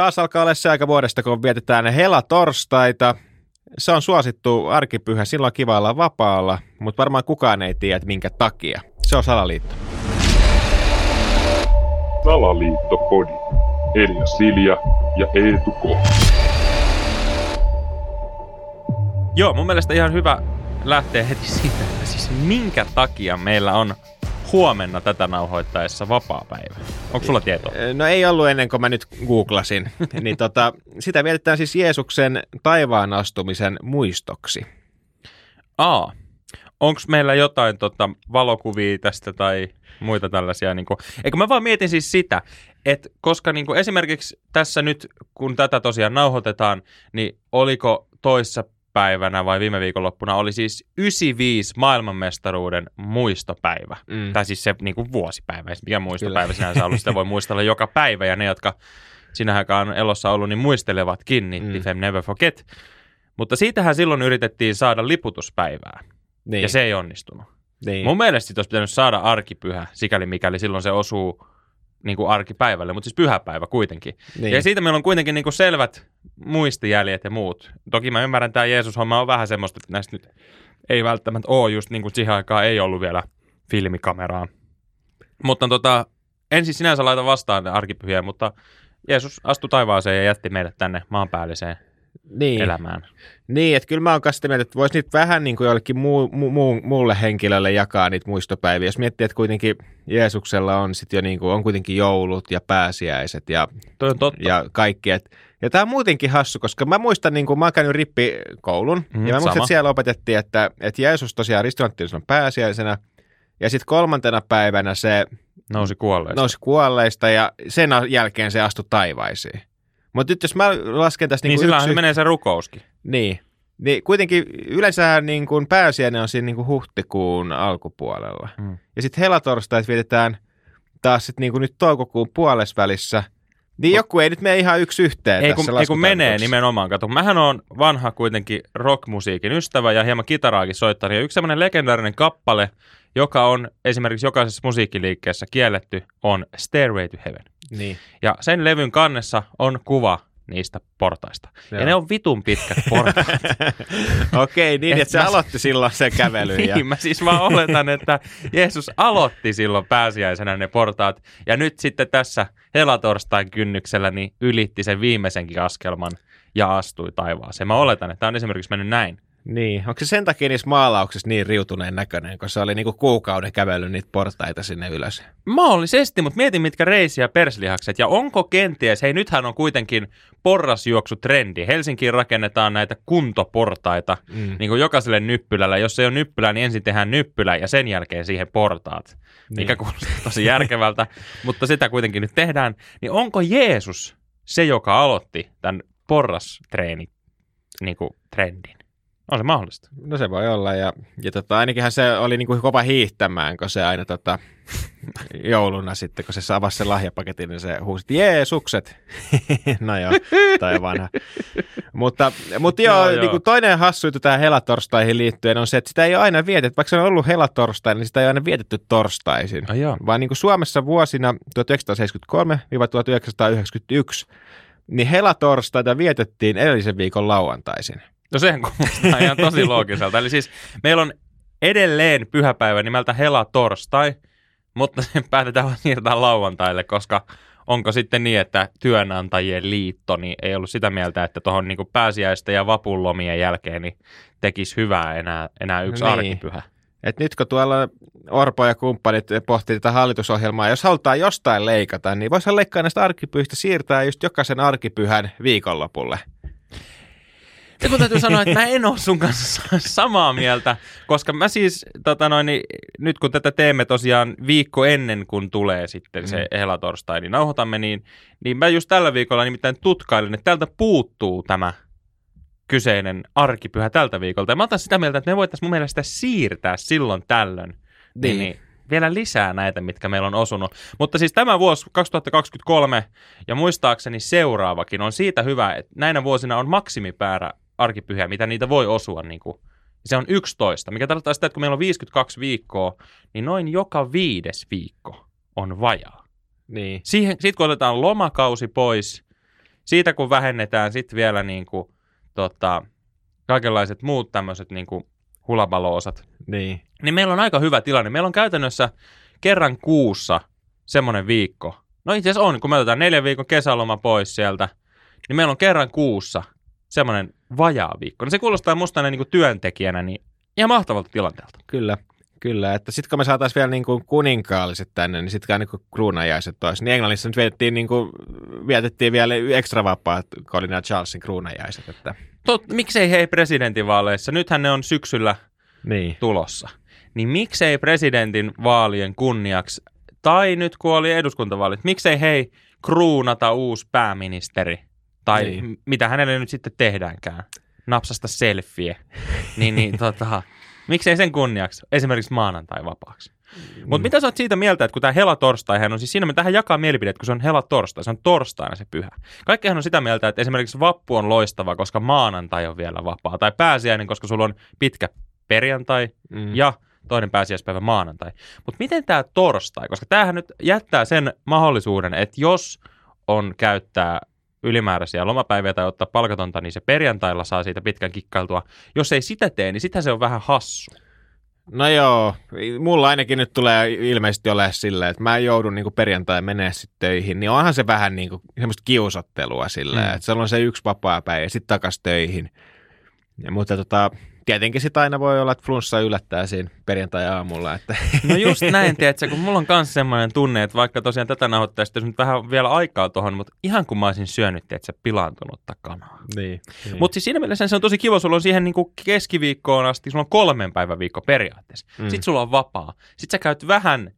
Taas alkaa olla se aika vuodesta, kun vietetään hela-torstaita. Se on suosittu arkipyhä, silloin on kiva olla vapaalla, mutta varmaan kukaan ei tiedä, että minkä takia. Se on salaliitto. Salaliittopodi. Elia Silja ja Eetu K. Joo, mun mielestä ihan hyvä lähteä heti siitä, että siis minkä takia meillä on huomenna tätä nauhoittaessa vapaa-päivä. Onko sulla tietoa? No ei ollut ennen kuin mä nyt googlasin. niin tota, sitä vietetään siis Jeesuksen taivaan astumisen muistoksi. Aa, onko meillä jotain tota, valokuvia tästä tai muita tällaisia? Niin kuin, eikö mä vaan mietin siis sitä, että koska niin kuin esimerkiksi tässä nyt, kun tätä tosiaan nauhoitetaan, niin oliko toissa päivänä vai viime viikonloppuna oli siis 95 maailmanmestaruuden muistopäivä. Mm. Tai siis se niin kuin vuosipäivä, mikä muistopäivä Kyllä. sinänsä ollut, sitä voi muistella joka päivä ja ne, jotka sinä aikaan on elossa ollut, niin muistelevatkin, niin mm. Fem Never Forget. Mutta siitähän silloin yritettiin saada liputuspäivää, niin. ja se ei onnistunut. Niin. Mun mielestä siitä olisi pitänyt saada arkipyhä, sikäli mikäli silloin se osuu niin kuin arkipäivälle, mutta siis pyhäpäivä kuitenkin. Niin. Ja siitä meillä on kuitenkin niin kuin selvät muistijäljet ja muut. Toki mä ymmärrän, että tämä Jeesus-homma on vähän semmoista, että näistä nyt ei välttämättä ole just niin kuin siihen aikaan ei ollut vielä filmikameraa. Mutta tota, en siis sinänsä laita vastaan arkipyhiä, mutta Jeesus astui taivaaseen ja jätti meidät tänne maanpäälliseen niin. elämään. Niin, että kyllä mä oon sitä mieltä, että voisi niitä vähän niin kuin jollekin muu, mu, mu, muulle henkilölle jakaa niitä muistopäiviä. Jos miettii, että kuitenkin Jeesuksella on sitten jo niin kuin, on kuitenkin joulut ja pääsiäiset ja, Toi on totta. ja kaikki. Et, ja tämä on muutenkin hassu, koska mä muistan, niin kuin mä oon käynyt rippikoulun, mm, ja mä muistan, että siellä opetettiin, että, että Jeesus tosiaan ristilanttiin pääsiäisenä, ja sitten kolmantena päivänä se nousi kuolleista. nousi kuolleista, ja sen jälkeen se astui taivaisiin. Mutta nyt jos mä lasken tässä... Niin, niin sillähän yksi... menee se rukouskin. Niin. Niin kuitenkin yleensä niin kuin pääsiäinen on siinä niin kuin huhtikuun alkupuolella. Mm. Ja sitten helatorstait vietetään taas sit niin kuin nyt toukokuun puolesvälissä. Niin joku ei nyt mene ihan yksi yhteen ei, kun, ei kun menee nimenomaan. Kato, mähän on vanha kuitenkin rockmusiikin ystävä ja hieman kitaraakin soittanut. Ja yksi semmoinen legendaarinen kappale, joka on esimerkiksi jokaisessa musiikkiliikkeessä kielletty, on Stairway to Heaven. Niin. Ja sen levyn kannessa on kuva niistä portaista. Joo. Ja ne on vitun pitkät portaat. Okei, niin että se mä... aloitti silloin se kävely. niin, ja... mä siis vaan oletan, että Jeesus aloitti silloin pääsiäisenä ne portaat. Ja nyt sitten tässä helatorstain kynnyksellä niin ylitti sen viimeisenkin askelman ja astui taivaaseen. Mä oletan, että tämä on esimerkiksi mennyt näin. Niin, onko se sen takia niissä maalauksissa niin riutuneen näköinen, kun se oli niinku kuukauden kävely niitä portaita sinne ylös? Mahdollisesti, mutta mietin mitkä reisi- ja perslihakset. Ja onko kenties, hei nythän on kuitenkin porrasjuoksutrendi. Helsinkiin rakennetaan näitä kuntoportaita mm. niin kuin jokaiselle nyppylällä. Jos ei ole nyppylä, niin ensin tehdään nyppylä ja sen jälkeen siihen portaat. Niin. Mikä kuulostaa tosi järkevältä, mutta sitä kuitenkin nyt tehdään. Niin onko Jeesus se, joka aloitti tämän porrastreenin niin kuin trendin? On se mahdollista. No se voi olla, ja, ja tota, ainakinhan se oli niin kuin kova hiihtämään, kun se aina tota, jouluna sitten, kun se avasi sen lahjapaketin, niin se huusi, Jeesukset. no joo, tai vanha. mutta, mutta joo, no, joo. Niin kuin toinen hassu juttu tähän helatorstaihin liittyen on se, että sitä ei ole aina vietetty, vaikka se on ollut helatorstai, niin sitä ei ole aina vietetty torstaisin. Oh, vaan niin kuin Suomessa vuosina 1973-1991, niin helatorstaita vietettiin edellisen viikon lauantaisin. No sehän kuulostaa ihan tosi loogiselta. Eli siis meillä on edelleen pyhäpäivä nimeltä Hela Torstai, mutta se päätetään siirtää lauantaille, koska onko sitten niin, että työnantajien liitto niin ei ollut sitä mieltä, että tuohon niin pääsiäisten ja vapulomien jälkeen niin tekisi hyvää enää, enää yksi niin. arkipyhä. Et nyt kun tuolla Orpo ja kumppanit pohtii tätä hallitusohjelmaa, jos halutaan jostain leikata, niin voisi leikkaa näistä arkipyhistä siirtää just jokaisen arkipyhän viikonlopulle. Ja kun täytyy sanoa, että mä en ole sun kanssa samaa mieltä, koska mä siis, tota noin, niin, nyt kun tätä teemme tosiaan viikko ennen kuin tulee sitten se mm. helatorstai, niin nauhoitamme, niin, niin mä just tällä viikolla nimittäin tutkailin, että täältä puuttuu tämä kyseinen arkipyhä tältä viikolta. Ja mä otan sitä mieltä, että me voitaisiin mun mielestä siirtää silloin tällöin. Niin. niin vielä lisää näitä, mitkä meillä on osunut. Mutta siis tämä vuosi 2023 ja muistaakseni seuraavakin on siitä hyvä, että näinä vuosina on maksimipäärä arkipyhiä, mitä niitä voi osua. Niin kuin, se on 11, mikä tarkoittaa sitä, että kun meillä on 52 viikkoa, niin noin joka viides viikko on vajaa. Niin. Siihen, sitten kun otetaan lomakausi pois, Siitä kun vähennetään sitten vielä niin kuin, tota, kaikenlaiset muut tämmöiset niin kuin hulabalo-osat, Niin. niin meillä on aika hyvä tilanne. Meillä on käytännössä kerran kuussa semmoinen viikko. No itse asiassa on, kun me otetaan neljän viikon kesäloma pois sieltä, niin meillä on kerran kuussa semmoinen vajaa viikko. No se kuulostaa musta näin niin työntekijänä niin ihan mahtavalta tilanteelta. Kyllä, kyllä. Että sitten kun me saataisiin vielä niin kuin kuninkaalliset tänne, niin sitten niin kuin kruunajaiset olisi. Niin Englannissa nyt vietettiin, niin kuin, vietettiin vielä ekstra vapaat, kun oli nämä Charlesin kruunajaiset. Että, Tot, miksei hei presidentinvaaleissa, nythän ne on syksyllä niin. tulossa, niin miksei presidentin vaalien kunniaksi, tai nyt kun oli eduskuntavaalit, miksei hei kruunata uusi pääministeri, tai Niin. mitä hänelle nyt sitten tehdäänkään, napsasta selfie, niin, niin tota, miksei sen kunniaksi esimerkiksi maanantai vapaaksi. Mutta mitä sä oot siitä mieltä, että kun tämä hela torstaihan on siis siinä, me tähän jakaa mielipiteet, kun se on hela torstai, se on torstaina se pyhä. Kaikkihan on sitä mieltä, että esimerkiksi vappu on loistava, koska maanantai on vielä vapaa, tai pääsiäinen, koska sulla on pitkä perjantai Mm. ja toinen pääsiäispäivä maanantai. Mutta miten tämä torstai, koska tämähän nyt jättää sen mahdollisuuden, että jos on käyttää ylimääräisiä lomapäiviä tai ottaa palkatonta, niin se perjantailla saa siitä pitkän kikkailtua. Jos ei sitä tee, niin sitä se on vähän hassu. No joo, mulla ainakin nyt tulee ilmeisesti ole silleen, että mä joudun niin perjantai menee sitten töihin, niin onhan se vähän niin kuin semmoista kiusottelua silleen, Mm. mm. että se on se yksi vapaa päivä ja sitten takas töihin. Ja, mutta tota, tietenkin sitä aina voi olla, että flunssa yllättää siinä perjantai-aamulla, että No just näin, tiedätkö, kun mulla on myös semmoinen tunne, että vaikka tosiaan tätä nauhoittaisi nyt vähän vielä aikaa tuohon, mutta ihan kun mä olisin syönyt, tiedätkö, pilaantunutta kanaa. niin, niin. Mutta siis siinä mielessä se on tosi kiva, sulla on siihen niinku keskiviikkoon asti, sulla on kolmen päivän viikko periaatteessa. Mm. Mm. Sitten sulla on vapaa. Sitten sä käyt vähän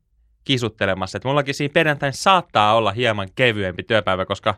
kisuttelemassa, että mullakin siinä perjantain saattaa olla hieman kevyempi työpäivä, koska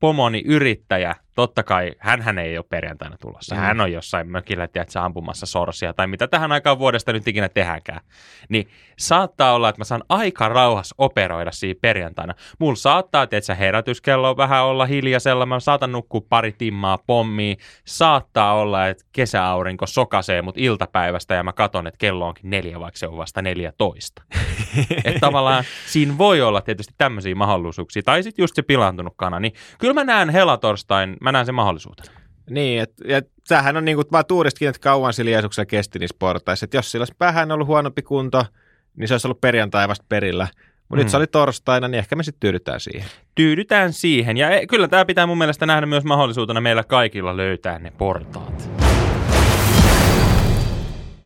pomoni yrittäjä, totta kai, hän ei ole perjantaina tulossa. Mm. Hän on jossain mökillä, tiedätkö, ampumassa sorsia tai mitä tähän aikaan vuodesta nyt ikinä tehdäänkään. Niin saattaa olla, että mä saan aika rauhas operoida siinä perjantaina. Mulla saattaa, tiedätkö, herätyskello vähän olla hiljaisella, mä saatan nukkua pari timmaa pommiin. Saattaa olla, että kesäaurinko sokasee mut iltapäivästä ja mä katon, että kello onkin neljä, vaikka se on vasta 14. että tavallaan siinä voi olla tietysti tämmöisiä mahdollisuuksia. Tai sitten just se pilaantunut kana. Niin kyllä mä näen helatorstain, mä näen sen mahdollisuutena. Niin, et, ja tämähän on niinku vaan tuuristikin, että kauan sillä Jeesuksella kesti niissä portaissa. Että jos sillä olisi vähän ollut huonompi kunto, niin se olisi ollut perjantai vasta perillä. Mutta mm. nyt se oli torstaina, niin ehkä me sitten tyydytään siihen. Tyydytään siihen. Ja e- kyllä tämä pitää mun mielestä nähdä myös mahdollisuutena meillä kaikilla löytää ne portaat.